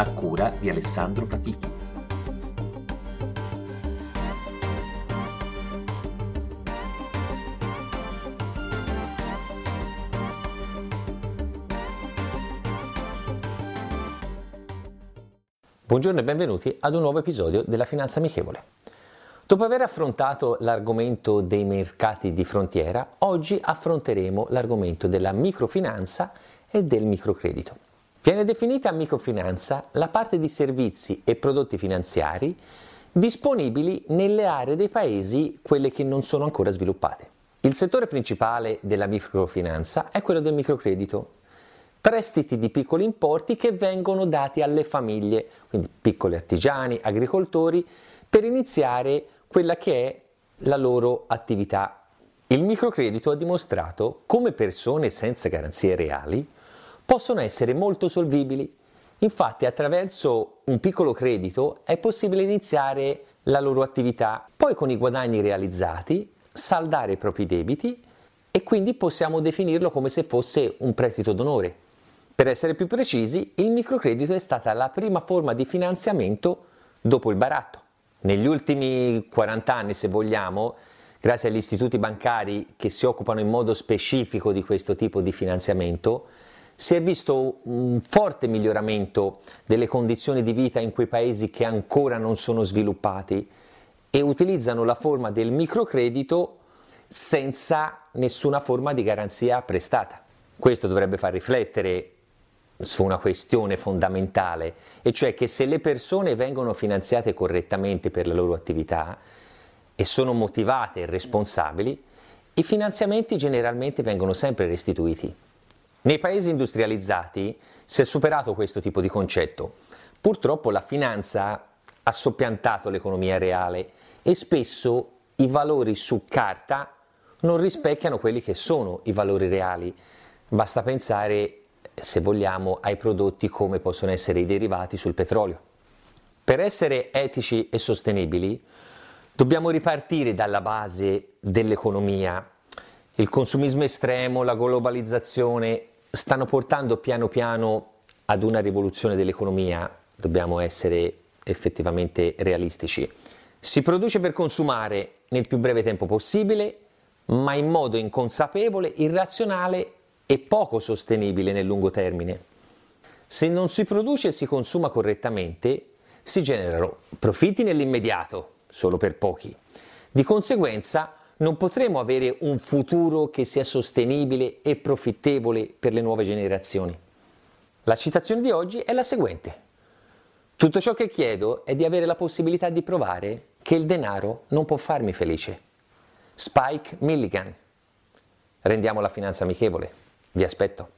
a cura di Alessandro Fatichi. Buongiorno e benvenuti ad un nuovo episodio della Finanza Amichevole. Dopo aver affrontato l'argomento dei mercati di frontiera, oggi affronteremo l'argomento della microfinanza e del microcredito. Viene definita microfinanza la parte di servizi e prodotti finanziari disponibili nelle aree dei paesi, quelle che non sono ancora sviluppate. Il settore principale della microfinanza è quello del microcredito, prestiti di piccoli importi che vengono dati alle famiglie, quindi piccoli artigiani, agricoltori, per iniziare quella che è la loro attività. Il microcredito ha dimostrato come persone senza garanzie reali possono essere molto solvibili. Infatti attraverso un piccolo credito è possibile iniziare la loro attività, poi con i guadagni realizzati saldare i propri debiti e quindi possiamo definirlo come se fosse un prestito d'onore. Per essere più precisi, il microcredito è stata la prima forma di finanziamento dopo il baratto. Negli ultimi 40 anni, se vogliamo, grazie agli istituti bancari che si occupano in modo specifico di questo tipo di finanziamento, si è visto un forte miglioramento delle condizioni di vita in quei paesi che ancora non sono sviluppati e utilizzano la forma del microcredito senza nessuna forma di garanzia prestata. Questo dovrebbe far riflettere su una questione fondamentale, e cioè che se le persone vengono finanziate correttamente per la loro attività e sono motivate e responsabili, i finanziamenti generalmente vengono sempre restituiti. Nei paesi industrializzati si è superato questo tipo di concetto. Purtroppo la finanza ha soppiantato l'economia reale e spesso i valori su carta non rispecchiano quelli che sono i valori reali. Basta pensare, se vogliamo, ai prodotti come possono essere i derivati sul petrolio. Per essere etici e sostenibili dobbiamo ripartire dalla base dell'economia il consumismo estremo, la globalizzazione stanno portando piano piano ad una rivoluzione dell'economia, dobbiamo essere effettivamente realistici. Si produce per consumare nel più breve tempo possibile, ma in modo inconsapevole, irrazionale e poco sostenibile nel lungo termine. Se non si produce e si consuma correttamente, si generano profitti nell'immediato, solo per pochi. Di conseguenza, non potremo avere un futuro che sia sostenibile e profittevole per le nuove generazioni. La citazione di oggi è la seguente. Tutto ciò che chiedo è di avere la possibilità di provare che il denaro non può farmi felice. Spike Milligan. Rendiamo la finanza amichevole. Vi aspetto.